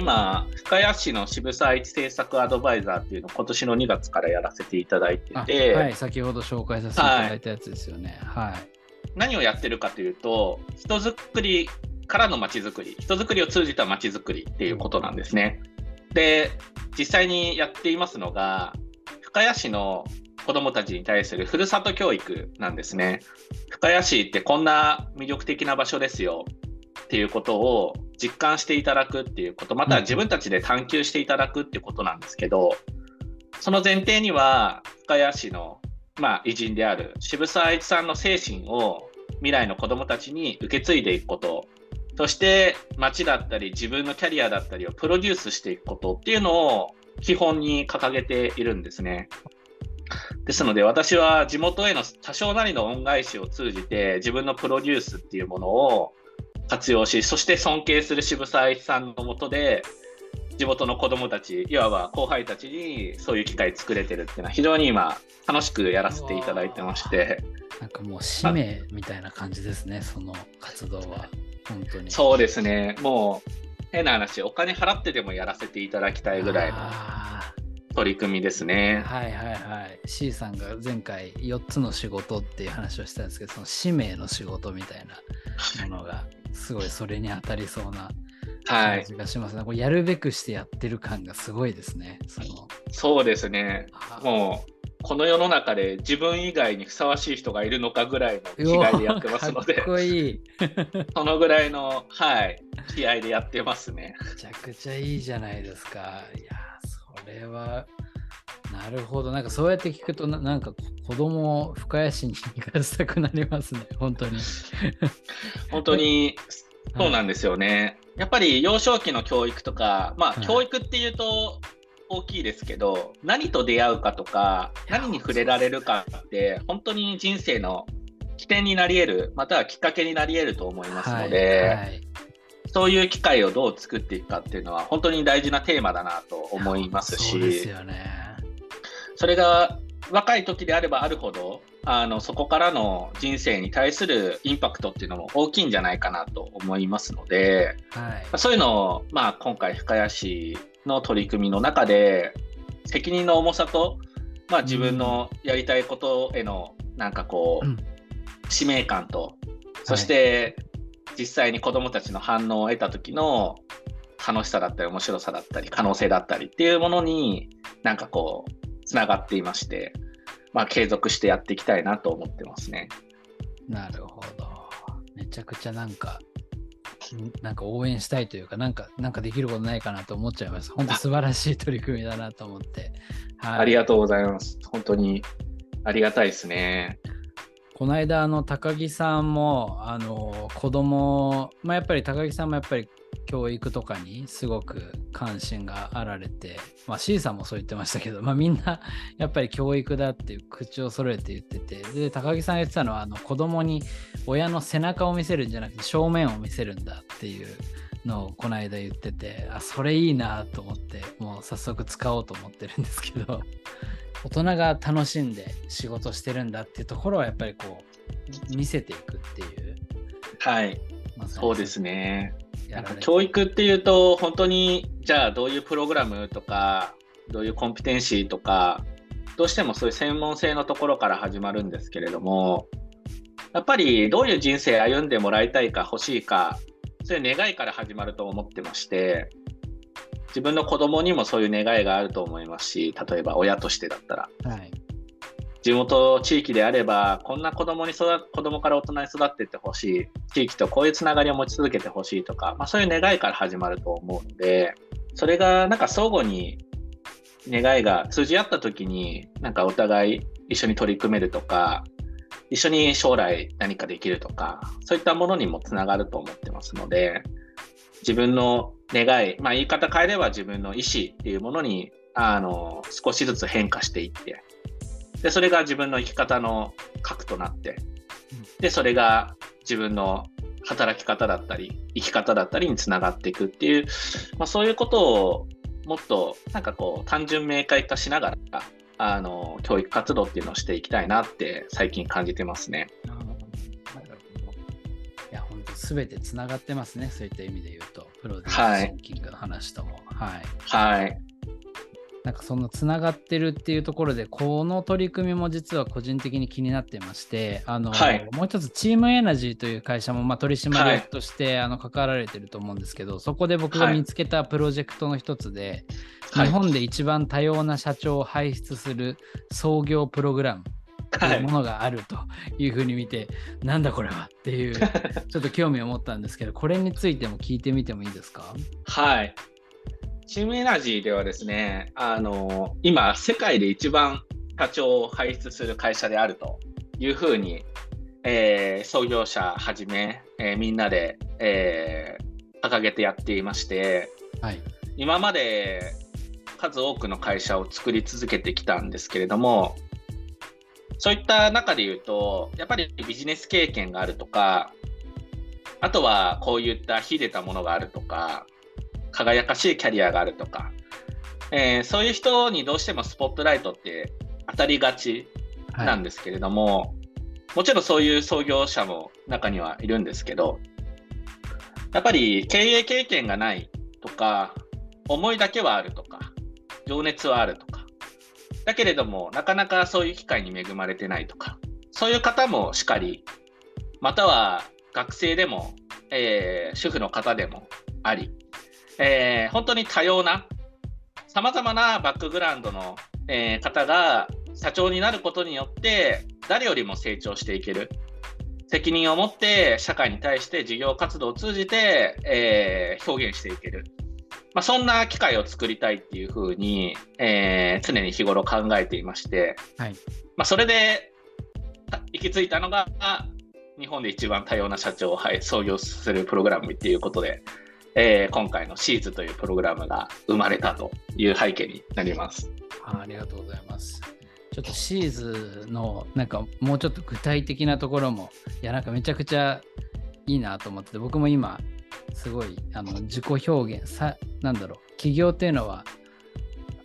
今、深谷市の渋沢一政策アドバイザーっていうのを今年の2月からやらせていただいてて、はい、先ほど紹介させていただいたやつですよね。はい。何をやってるかというと、人づくりからの街づくり、人づくりを通じた街づくりっていうことなんですね。で、実際にやっていますのが、深谷市の子どもたちに対するふるさと教育なんですね。深谷市ってこんな魅力的な場所ですよっていうことを実感していただくっていうこと、または自分たちで探求していただくっていうことなんですけど、その前提には深谷市の、まあ、偉人である渋沢栄一さんの精神を未来の子どもたちに受け継いでいくことそして町だったり自分のキャリアだったりをプロデュースしていくことっていうのを基本に掲げているんですね。ですので私は地元への多少なりの恩返しを通じて自分のプロデュースっていうものを活用しそして尊敬する渋沢栄一さんのもとで地元の子どもたちいわば後輩たちにそういう機会作れてるっていうのは非常に今楽しくやらせていただいてまして。なんかもう使命みたいな感じですねその活動は。本当に。そうですね。もう変な話お金払ってでもやらせていただきたいぐらいの取り組みですね。はいはいはい。C さんが前回4つの仕事っていう話をしたんですけど、その使命の仕事みたいなものが、すごいそれに当たりそうな感じがしますね。はい、これやるべくしてやってる感がすごいですね。そのそうですね。もうこの世の中で自分以外にふさわしい人がいるのかぐらいの気概でやってますので、かっこいい そのぐらいの、はい、気合でやってますね。めちゃくちゃいいじゃないですか。いやそれは、なるほど。なんかそうやって聞くとな、なんか子供を深谷市に行かせたくなりますね、本当に。本当に、そうなんですよね。やっぱり幼少期の教育とか、まあ、教育っていうと大きいですけど、何と出会うかとか、何に触れられるかって、本当に人生の起点になり得る、またはきっかけになり得ると思いますので、はいはいそういう機会をどう作っていくかっていうのは本当に大事なテーマだなと思いますし、そうですよね、それが若い時であればあるほどあのそこからの人生に対するインパクトっていうのも大きいんじゃないかなと思いますので、はい、そういうのを、まあ、今回深谷市の取り組みの中で責任の重さと、まあ、自分のやりたいことへのなんかこう、うん、使命感とそして、はい実際に子どもたちの反応を得た時の楽しさだったり面白さだったり可能性だったりっていうものになんかこうつながっていまして、まあ、継続してやっていきたいなと思ってますね。なるほど。めちゃくちゃなんかなんか応援したいというか、なんか、なんかできることないかなと思っちゃいます。本当素晴らしい取り組みだなと思って。はい、ありがとうございます。本当にありがたいですね。この間、あの、高木さんも、あの、子供、まあ、やっぱり高木さんもやっぱり教育とかにすごく関心があられて、まあ、C さんもそう言ってましたけど、まあ、みんな やっぱり教育だっていう口を揃えて言ってて、で、高木さん言ってたのは、あの、子供に親の背中を見せるんじゃなくて正面を見せるんだっていうのをこの間言ってて、あ、それいいなと思って、もう早速使おうと思ってるんですけど、大人が楽しんで仕事してるんだっていうところはやっぱりこう見せていくっていう。はい、ま、そうですね。教育っていうと本当にじゃあどういうプログラムとかどういうコンピテンシーとかどうしてもそういう専門性のところから始まるんですけれどもやっぱりどういう人生歩んでもらいたいか欲しいかそういう願いから始まると思ってまして自分の子供にもそういう願いがあると思いますし、例えば親としてだったら。はい、地元地域であれば、こんな子供に育子供から大人に育っていってほしい、地域とこういうつながりを持ち続けてほしいとか、まあ、そういう願いから始まると思うので、それがなんか相互に願いが通じ合った時に、なんかお互い一緒に取り組めるとか、一緒に将来何かできるとか、そういったものにもつながると思ってますので、自分の願い、まあ、言い方変えれば自分の意思っていうものにあの少しずつ変化していってでそれが自分の生き方の核となってでそれが自分の働き方だったり生き方だったりにつながっていくっていう、まあ、そういうことをもっとなんかこう単純明快化しながらあの教育活動っていうのをしていきたいなって最近感じてますね。全てつながってますね、そういった意味で言うと、プロデュースシンキングの話とも。はい。はい。なんかそのつながってるっていうところで、この取り組みも実は個人的に気になってまして、あの、はい、もう一つチームエナジーという会社も、まあ、取締役として、はい、あの関わられてると思うんですけど、そこで僕が見つけたプロジェクトの一つで、はい、日本で一番多様な社長を輩出する創業プログラム。というものがあるというふうに見て、なんだこれはっていう ちょっと興味を持ったんですけどこれについても聞いてみてもいいですか？はいチームエナジーではですね、あの今、世界で一番課長を輩出する会社であるというふうに、えー、創業者はじめ、えー、みんなで、えー、掲げてやっていまして、はい、今まで数多くの会社を作り続けてきたんですけれども、そういった中で言うと、やっぱりビジネス経験があるとか、あとはこういった秀でたものがあるとか、輝かしいキャリアがあるとか、えー、そういう人にどうしてもスポットライトって当たりがちなんですけれども、はい、もちろんそういう創業者も中にはいるんですけど、やっぱり経営経験がないとか、思いだけはあるとか、情熱はあるとか、だけれども、なかなかそういう機会に恵まれてないとか、そういう方もしかり、または学生でも、えー、主婦の方でもあり、えー、本当に多様な、さまざまなバックグラウンドの、えー、方が社長になることによって、誰よりも成長していける。責任を持って社会に対して事業活動を通じて、えー、表現していける。まあ、そんな機会を作りたいっていうふうに、えー、常に日頃考えていまして、はいまあ、それで行き着いたのが日本で一番多様な社長を、はい、創業するプログラムっていうことで、えー、今回のシーズというプログラムが生まれたという背景になります。ありがとうございます。ちょっとシーズのなんかもうちょっと具体的なところもいやなんかめちゃくちゃいいなと思ってて僕も今すごいあの自己表現さなんだろう起業っていうのは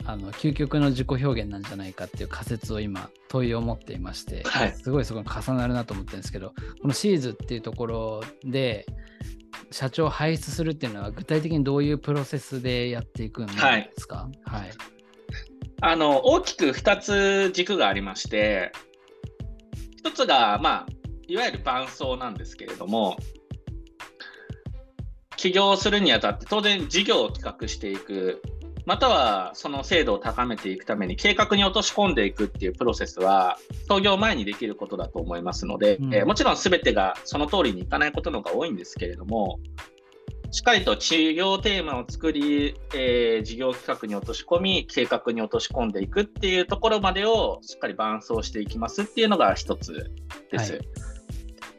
あの究極の自己表現なんじゃないかっていう仮説を今問いを持っていまして、はい、すごいそこに重なるなと思ってるんですけどこのシーズっていうところで社長を輩出するっていうのは具体的にどういうプロセスでやっていくんですか、はい、はい、あの大きく2つ軸がありまして1つが、まあ、いわゆる伴走なんですけれども起業するにあたって当然事業を企画していくまたはその精度を高めていくために計画に落とし込んでいくっていうプロセスは創業前にできることだと思いますので、うん、えー、もちろん全てがその通りにいかないことのが多いんですけれどもしっかりと事業テーマを作り、えー、事業企画に落とし込み計画に落とし込んでいくっていうところまでをしっかり伴走していきますっていうのが一つです。はい、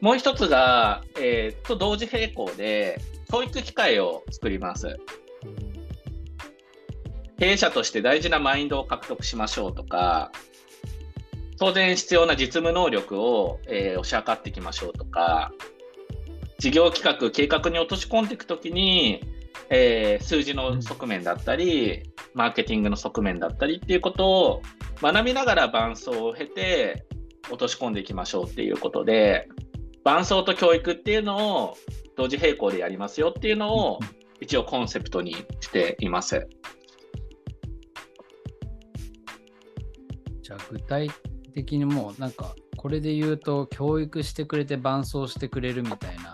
もう一つが、えー、と同時並行で教育機会を作ります。経営者として大事なマインドを獲得しましょうとか、当然必要な実務能力を、えー、推し量っていきましょうとか、事業企画、計画に落とし込んでいくときに、えー、数字の側面だったり、マーケティングの側面だったりっていうことを学びながら伴走を経て落とし込んでいきましょうっていうことで、伴走と教育っていうのを同時並行でやりますよっていうのを一応コンセプトにしています。じゃあ具体的にもうなんかこれで言うと教育してくれて伴走してくれるみたいな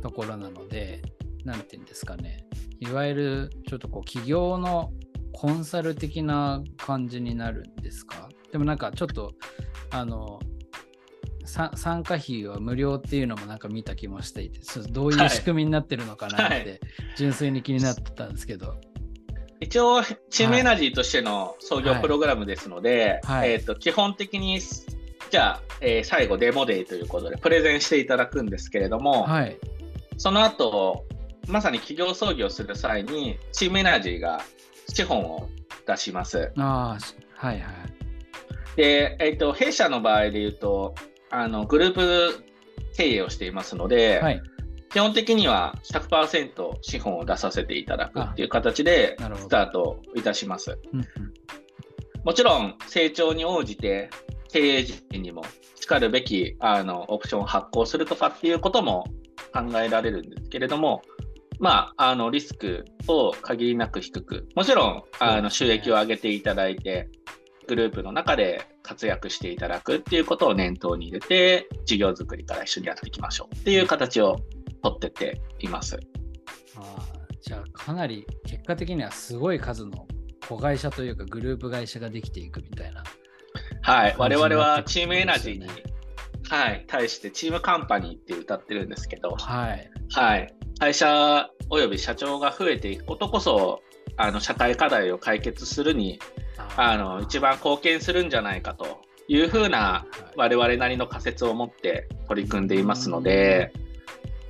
ところなので何て言うんですかね。いわゆるちょっとこう企業のコンサル的な感じになるんですか？でもなんかちょっとあの参加費は無料っていうのもなんか見た気もしていてどういう仕組みになってるのかなって純粋に気になってたんですけど、はい一応、チームエナジーとしての創業プログラムですので、はい、えーと、基本的に、じゃあ、えー、最後、デモデイということで、プレゼンしていただくんですけれども、はい、その後まさに企業創業する際に、チームエナジーが資本を出します。あはいはい。で、えーと、弊社の場合で言うと、あのグループ経営をしていますので、はい、基本的には100%資本を出させていただくっていう形でスタートいたします。もちろん成長に応じて経営陣にもしかるべきあのオプションを発行するとかっていうことも考えられるんですけれども、まあ、あのリスクを限りなく低く、もちろんあの収益を上げていただいて、グループの中で活躍していただくっていうことを念頭に入れて、事業作りから一緒にやっていきましょうっていう形をとってっています。あじゃあ、かなり結果的にはすごい数の子会社というかグループ会社ができていくみたいな。はい、我々はチームエナジーに、はい、対してチームカンパニーって歌ってるんですけど、はい、はい、会社および社長が増えていくことこそあの社会課題を解決するにあの一番貢献するんじゃないかというふうな我々なりの仮説を持って取り組んでいますので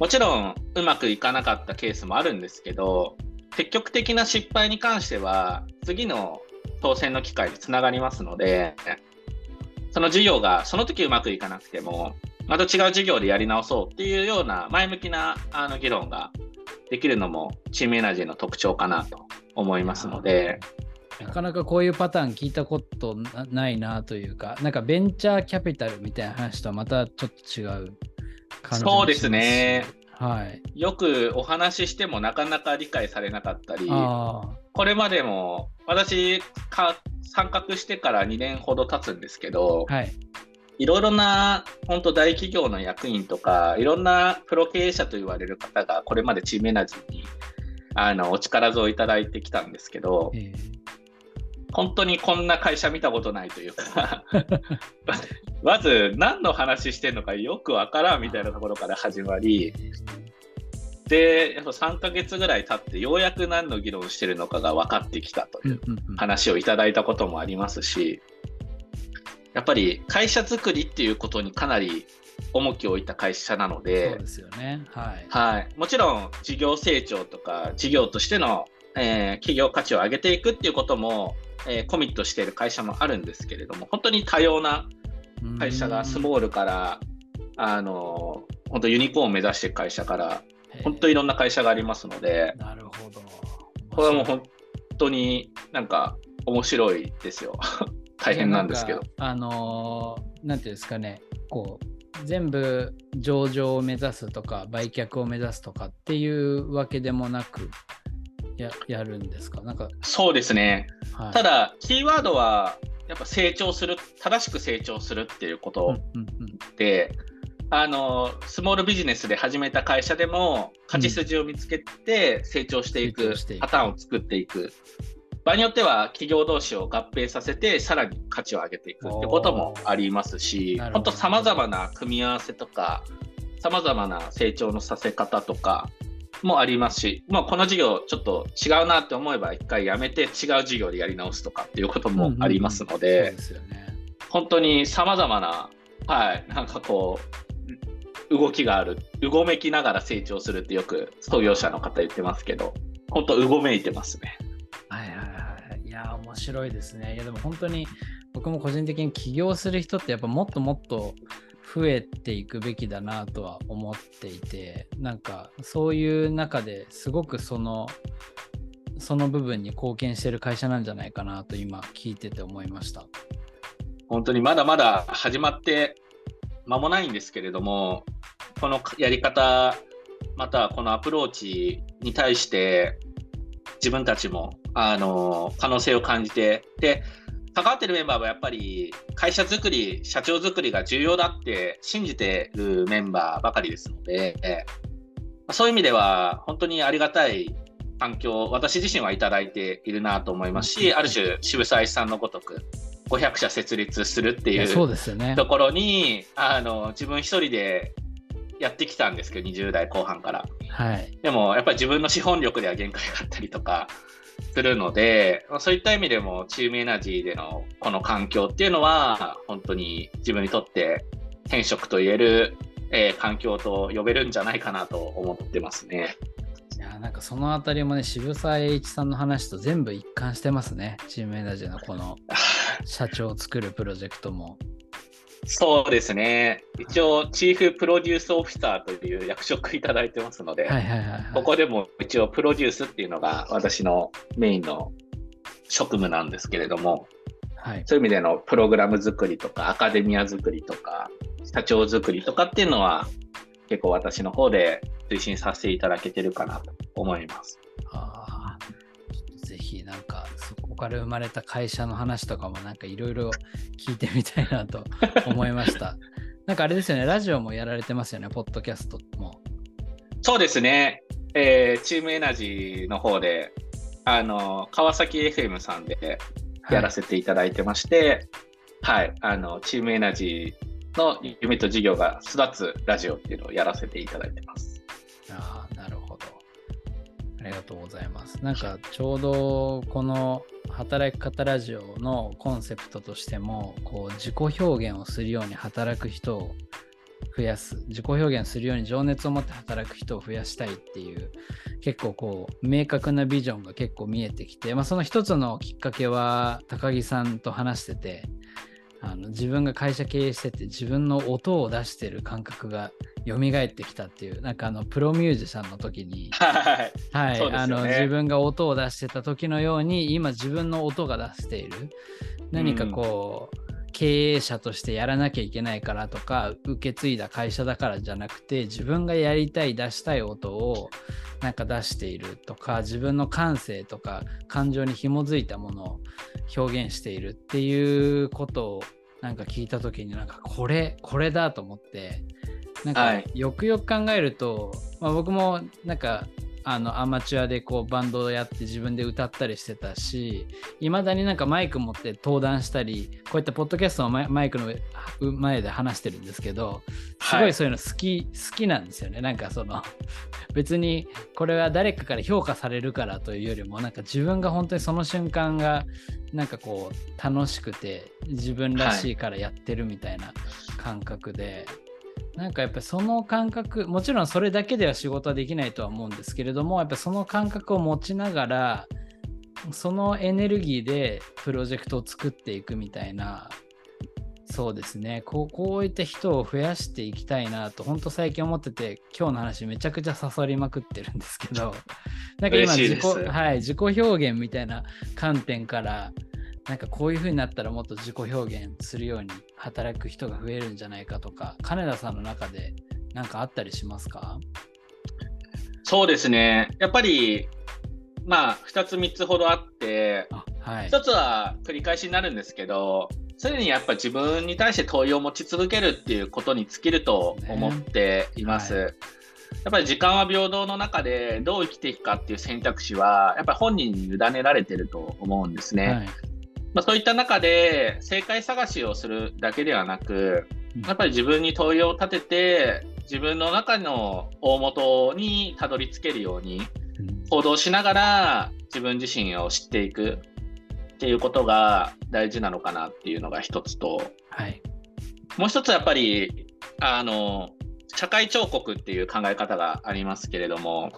もちろんうまくいかなかったケースもあるんですけど積極的な失敗に関しては次の当選の機会につながりますのでその事業がその時うまくいかなくてもまた違う事業でやり直そうっていうような前向きなあの議論ができるのもチームエナジーの特徴かなと思いますので。なかなかこういうパターン聞いたことないなというか、なんかベンチャーキャピタルみたいな話とはまたちょっと違うそうですね。はい、よくお話ししてもなかなか理解されなかったり、これまでも私か参画してから2年ほど経つんですけど、はい、いろいろな本当大企業の役員とかいろんなプロ経営者と言われる方がこれまでチームエナジーにあのお力添えいただいてきたんですけど、えー本当にこんな会社見たことないというか まず何の話してるのかよくわからんみたいなところから始まり、で、やっぱ3ヶ月ぐらい経って、ようやく何の議論してるのかが分かってきたという話をいただいたこともありますし、やっぱり会社作りっていうことにかなり重きを置いた会社なので、そうですよね。はい。はい。もちろん、事業成長とか、事業としての、えー、企業価値を上げていくっていうことも、えー、コミットしている会社もあるんですけれども、本当に多様な会社がスモールから、あの本当ユニコーンを目指している会社から、本当いろんな会社がありますので、なるほど。これはもう本当になんか面白いですよ。大変なんですけど。あのー、なんていうんですかね、こう、全部上場を目指すとか、売却を目指すとかっていうわけでもなく、ややるんですか？なんかそうですね、はい、ただ、キーワードはやっぱ成長する、正しく成長するっていうことで、うんうんうん。あのスモールビジネスで始めた会社でも勝ち筋を見つけて成長していくパターンを作っていく。場合によっては企業同士を合併させてさらに価値を上げていくってこともありますし本当さまざまな組み合わせとかさまざまな成長のさせ方とかもありますし、まあ、この事業ちょっと違うなって思えば一回やめて違う事業でやり直すとかっていうこともありますので、本当にさまざまな、はい、なんかこう動きがあるうごめきながら成長するってよく創業者の方言ってますけど本当うごめいてますね。はいはいはい。いや面白いですね。いやでも本当に僕も個人的に起業する人ってやっぱもっともっと増えていくべきだなとは思っていてなんかそういう中ですごくそのその部分に貢献してる会社なんじゃないかなと今聞いてて思いました。本当にまだまだ始まって間もないんですけれどもこのやり方またこのアプローチに対して自分たちもあの可能性を感じてで関わってるメンバーはやっぱり会社づくり、社長づくりが重要だって信じてるメンバーばかりですので、そういう意味では本当にありがたい環境を私自身はいただいているなと思いますし、ある種渋沢さんのごとく500社設立するっていうところに、あの自分一人でやってきたんですけど20代後半から、はい、でもやっぱり自分の資本力では限界があったりとかするのでま、そういった意味でもチームエナジーでのこの環境っていうのは、本当に自分にとって転職と言える、えー、環境と呼べるんじゃないかなと思ってますね。いやなんかそのあたりもね、渋沢栄一さんの話と全部一貫してますね。チームエナジーのこの社長を作るプロジェクトも。そうですね。一応、チーフプロデュースオフィサーという役職いただいてますので、ここでも一応プロデュースっていうのが私のメインの職務なんですけれども、はい、そういう意味でのプログラム作りとかアカデミア作りとか社長作りとかっていうのは結構私の方で推進させていただけてるかなと思います。あぜひなんかから生まれた会社の話とかもなんかいろいろ聞いてみたいなと 思いました。なんかあれですよね、ラジオもやられてますよね、ポッドキャストも。そうですね、えー、チームエナジーの方で、あの川崎 FM さんでやらせていただいてまして、はい、はい、あのチームエナジーの夢と事業が育つラジオっていうのをやらせていただいてます。ありがとうございます。なんかちょうどこの働き方ラジオのコンセプトとしてもこう自己表現をするように働く人を増やす自己表現するように情熱を持って働く人を増やしたいっていう結構こう明確なビジョンが結構見えてきて、まあ、その一つのきっかけは高木さんと話しててあの自分が会社経営してて自分の音を出してる感覚が蘇ってきたっていうなんかあのプロミュージシャンの時に、はい、はいね、あの自分が音を出してた時のように今自分の音が出している。何かこう、うん、経営者としてやらなきゃいけないからとか受け継いだ会社だからじゃなくて自分がやりたい出したい音をなんか出しているとか自分の感性とか感情に紐づいたものを表現しているっていうことをなんか聞いた時になんかこれこれだと思ってなんかよくよく考えると、はい、まあ、僕もなんかあのアマチュアでこうバンドをやって自分で歌ったりしてたしいまだになんかマイク持って登壇したりこういったポッドキャストをマイクの前で話してるんですけどすごいそういうの好き、はい、好きなんですよね。なんかその 別にこれは誰かから評価されるからというよりもなんか自分が本当にその瞬間がなんかこう楽しくて自分らしいからやってるみたいな感覚で、はいなんかやっぱりその感覚もちろんそれだけでは仕事はできないとは思うんですけれどもやっぱその感覚を持ちながらそのエネルギーでプロジェクトを作っていくみたいなそうですね。こうこういった人を増やしていきたいなと本当最近思ってて今日の話めちゃくちゃ刺さりまくってるんですけどなんか今自己,、はい、自己表現みたいな観点からなんかこういう風になったらもっと自己表現するように働く人が増えるんじゃないかとか金田さんの中で何かあったりしますか？そうですね。やっぱりまあ2つ3つほどあってはい、1つは繰り返しになるんですけど常にやっぱ自分に対して問いを持ち続けるっていうことに尽きると思っています。ねはい、やっぱり時間は平等の中でどう生きていくかっていう選択肢はやっぱり本人に委ねられてると思うんですね。はいまあ、そういった中で正解探しをするだけではなくやっぱり自分に問いを立てて自分の中の大元にたどり着けるように行動しながら自分自身を知っていくっていうことが大事なのかなっていうのが一つと、はい、もう一つやっぱりあの社会彫刻っていう考え方がありますけれども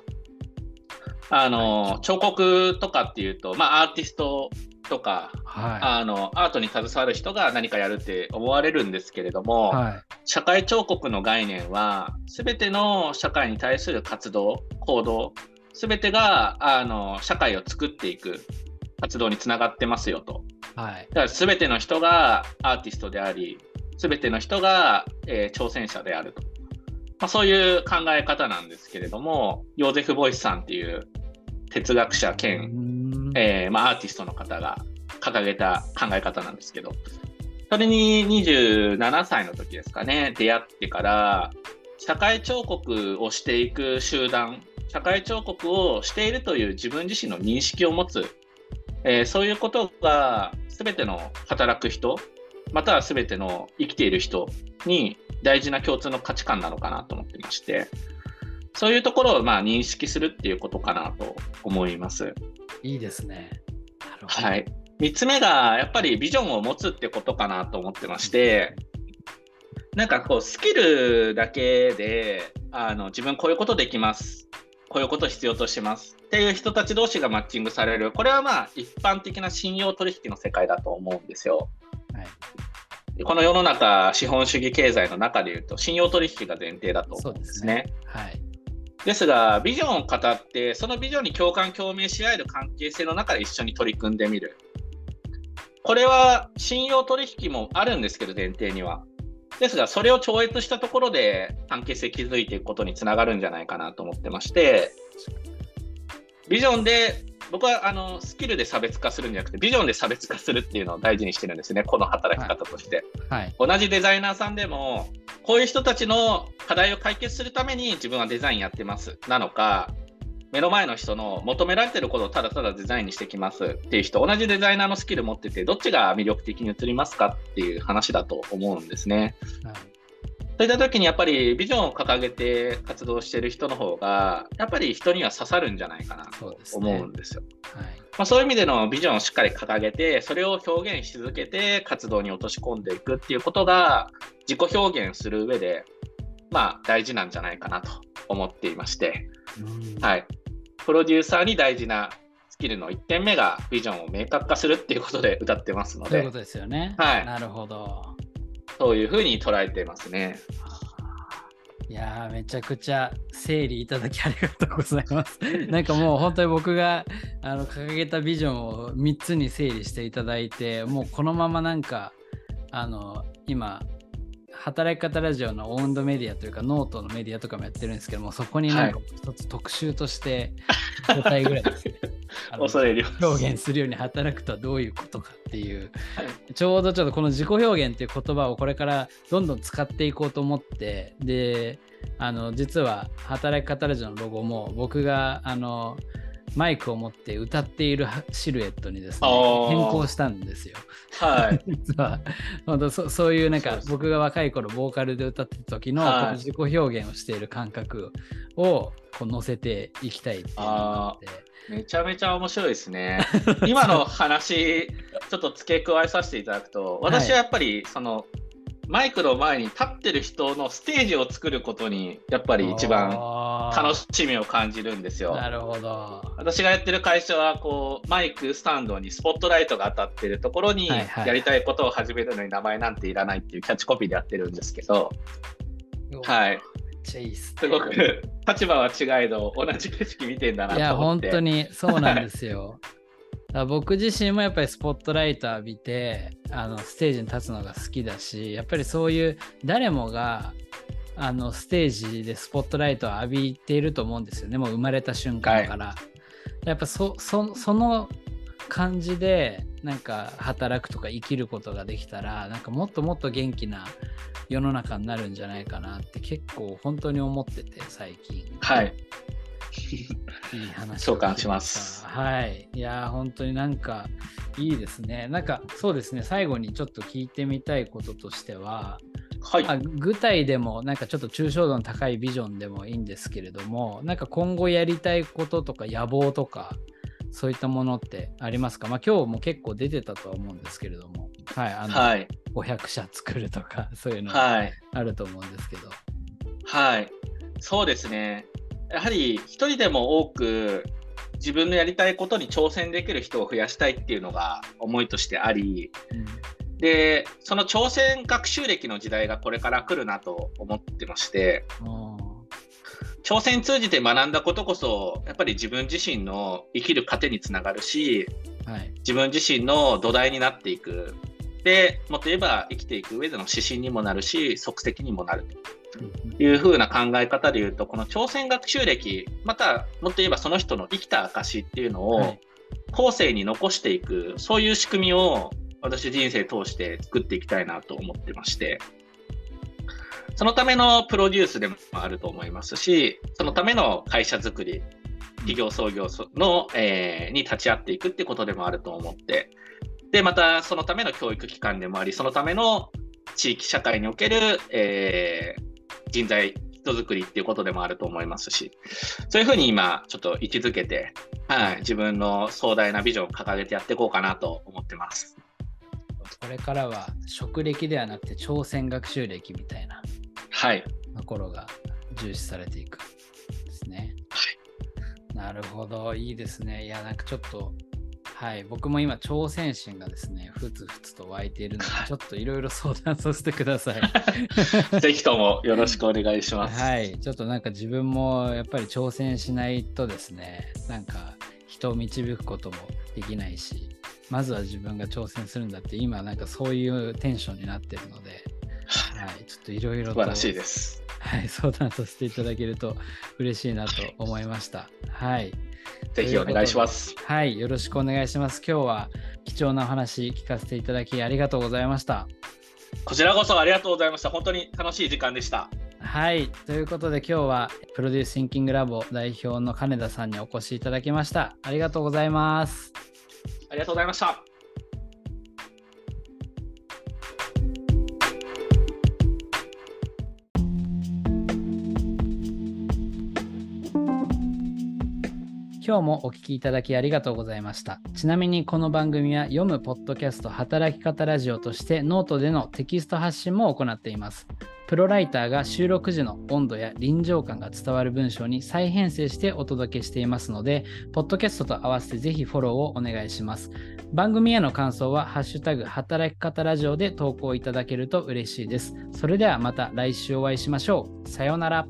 あの、彫刻とかっていうと、まあ、アーティストとか、はい、あのアートに携わる人が何かやるって思われるんですけれども、はい、社会彫刻の概念は全ての社会に対する活動行動全てがあの社会を作っていく活動につながってますよと。はい、だから全ての人がアーティストであり全ての人が、えー、挑戦者であると、まあ、そういう考え方なんですけれどもヨーゼフ・ボイスさんっていう哲学者兼えー、まあ、アーティストの方が掲げた考え方なんですけど、それに27歳の時ですかね、出会ってから、社会彫刻をしていく集団、社会彫刻をしているという自分自身の認識を持つ、えー、そういうことが全ての働く人、または全ての生きている人に大事な共通の価値観なのかなと思ってまして、そういうところをまあ認識するっていうことかなと思います。いいですね。はい。3つ目がやっぱりビジョンを持つってことかなと思ってまして、なんかこうスキルだけであの自分こういうことできます。こういうこと必要としますっていう人たち同士がマッチングされる。これはまあ一般的な信用取引の世界だと思うんですよ。はいこの世の中、資本主義経済の中でいうと、信用取引が前提だと思うんですね。すねはい、ですが、ビジョンを語って、そのビジョンに共感、共鳴し合える関係性の中で一緒に取り組んでみる。これは信用取引もあるんですけど、前提には。ですが、それを超越したところで関係性築いていくことにつながるんじゃないかなと思ってまして、ビジョンで、僕はあのスキルで差別化するんじゃなくて、ビジョンで差別化するっていうのを大事にしてるんですね、この働き方として。はい、はい、同じデザイナーさんでも、こういう人たちの課題を解決するために自分はデザインやってます。なのか、目の前の人の求められてることをただただデザインにしてきます。っていう人、同じデザイナーのスキル持ってて、どっちが魅力的に映りますか？っていう話だと思うんですね。はい、そういった時にやっぱりビジョンを掲げて活動してる人の方が、やっぱり人には刺さるんじゃないかなと思うんですよ。そう、ねはいまあ、そういう意味でのビジョンをしっかり掲げて、それを表現し続けて活動に落とし込んでいくっていうことが、自己表現する上で、まあ、大事なんじゃないかなと思っていまして、はい、プロデューサーに大事なスキルの1点目がビジョンを明確化するっていうことで歌ってますので。そういうことですよね。はい。なるほど。そういうふうに捉えてますね。いやめちゃくちゃ整理いただきありがとうございます。なんかもう本当に僕があの掲げたビジョンを3つに整理していただいて、もうこのままなんかあの今働き方ラジオのオウンドメディアというかノートのメディアとかもやってるんですけどもそこになんか一つ特集として5体ぐらいですね、恐れる表現するように働くとはどういうことかっていう、はい、ちょうどちょっとこの自己表現っていう言葉をこれからどんどん使っていこうと思ってであの実は働き方ラジオのロゴも僕があのマイクを持って歌っているシルエットにですね変更したんですよ。はい、実は。本当そそういうなんか僕が若い頃ボーカルで歌ってた時のこの自己表現をしている感覚をこう乗せていきたいっていうのがあって。めちゃめちゃ面白いですね。今の話、ちょっと付け加えさせていただくと、私はやっぱりその、マイクの前に立ってる人のステージを作ることにやっぱり一番楽しみを感じるんですよ。なるほど。私がやってる会社はこうマイクスタンドにスポットライトが当たってるところにやりたいことを始めるのに名前なんていらないっていうキャッチコピーでやってるんですけど、はい。いいっす、ごく立場は違いど同じ景色見てんだなと思って。いや本当にそうなんですよ。僕自身もやっぱりスポットライト浴びてあのステージに立つのが好きだしやっぱりそういう誰もがあのステージでスポットライトを浴びていると思うんですよね。もう生まれた瞬間から、はい、やっぱそそその感じでなんか働くとか生きることができたらなんかもっともっと元気な世の中になるんじゃないかなって結構本当に思ってて最近。はい。いい話共感します。はい。いや、本当になんかいいですね。なんかそうですね、最後にちょっと聞いてみたいこととしては、はい、具体でもなんかちょっと抽象度の高いビジョンでもいいんですけれどもなんか今後やりたいこととか野望とかそういったものってありますか？まあ今日も結構出てたとは思うんですけれども。はいあの、はい、500社作るとか そういうのあると思うんですけど。はい、そうですね。やはり一人でも多く自分のやりたいことに挑戦できる人を増やしたいっていうのが思いとしてあり、うん、でその挑戦学習歴の時代がこれから来るなと思ってまして、挑戦通じて学んだことこそやっぱり自分自身の生きる糧につながるし、はい、自分自身の土台になっていく。でもっと言えば生きていく上での指針にもなるし足跡にもなるというふうな考え方でいうとこの挑戦学習歴またもっと言えばその人の生きた証っていうのを後世に残していくそういう仕組みを私人生通して作っていきたいなと思ってまして。そのためのプロデュースでもあると思いますしそのための会社づくり企業創業の、えー、に立ち会っていくってことでもあると思って。で、またそのための教育機関でもあり、そのための地域社会における、えー、人材、人づくりっていうことでもあると思いますし、そういうふうに今、ちょっと位置づけて、はい、自分の壮大なビジョンを掲げてやっていこうかなと思ってます。これからは職歴ではなくて挑戦学習歴みたいなところが重視されていくですね。はい、なるほど、いいですね。いや、なんかちょっとはい、僕も今、挑戦心がですね、ふつふつと湧いているので、ちょっといろいろ相談させてください。ぜひともよろしくお願いします。はい、ちょっとなんか自分もやっぱり挑戦しないとですね、なんか人を導くこともできないし、まずは自分が挑戦するんだって、今なんかそういうテンションになってるので、はい、ちっといろいろと。素晴らしいです。はい、相談させていただけると嬉しいなと思いました。はい。ぜひお願いします。はい、よろしくお願いします。今日は貴重なお話聞かせていただきありがとうございました。こちらこそありがとうございました。本当に楽しい時間でした。はい、ということで今日は PRODUCE THINKING LAB 代表の金田さんにお越しいただきました。ありがとうございます。ありがとうございました。今日もお聞きいただきありがとうございました。ちなみにこの番組は読むポッドキャスト働き方ラジオとしてノートでのテキスト発信も行っています。プロライターが収録時の温度や臨場感が伝わる文章に再編成してお届けしていますので、ポッドキャストと合わせてぜひフォローをお願いします。番組への感想は、ハッシュタグ働き方ラジオで投稿いただけると嬉しいです。それではまた来週お会いしましょう。さようなら。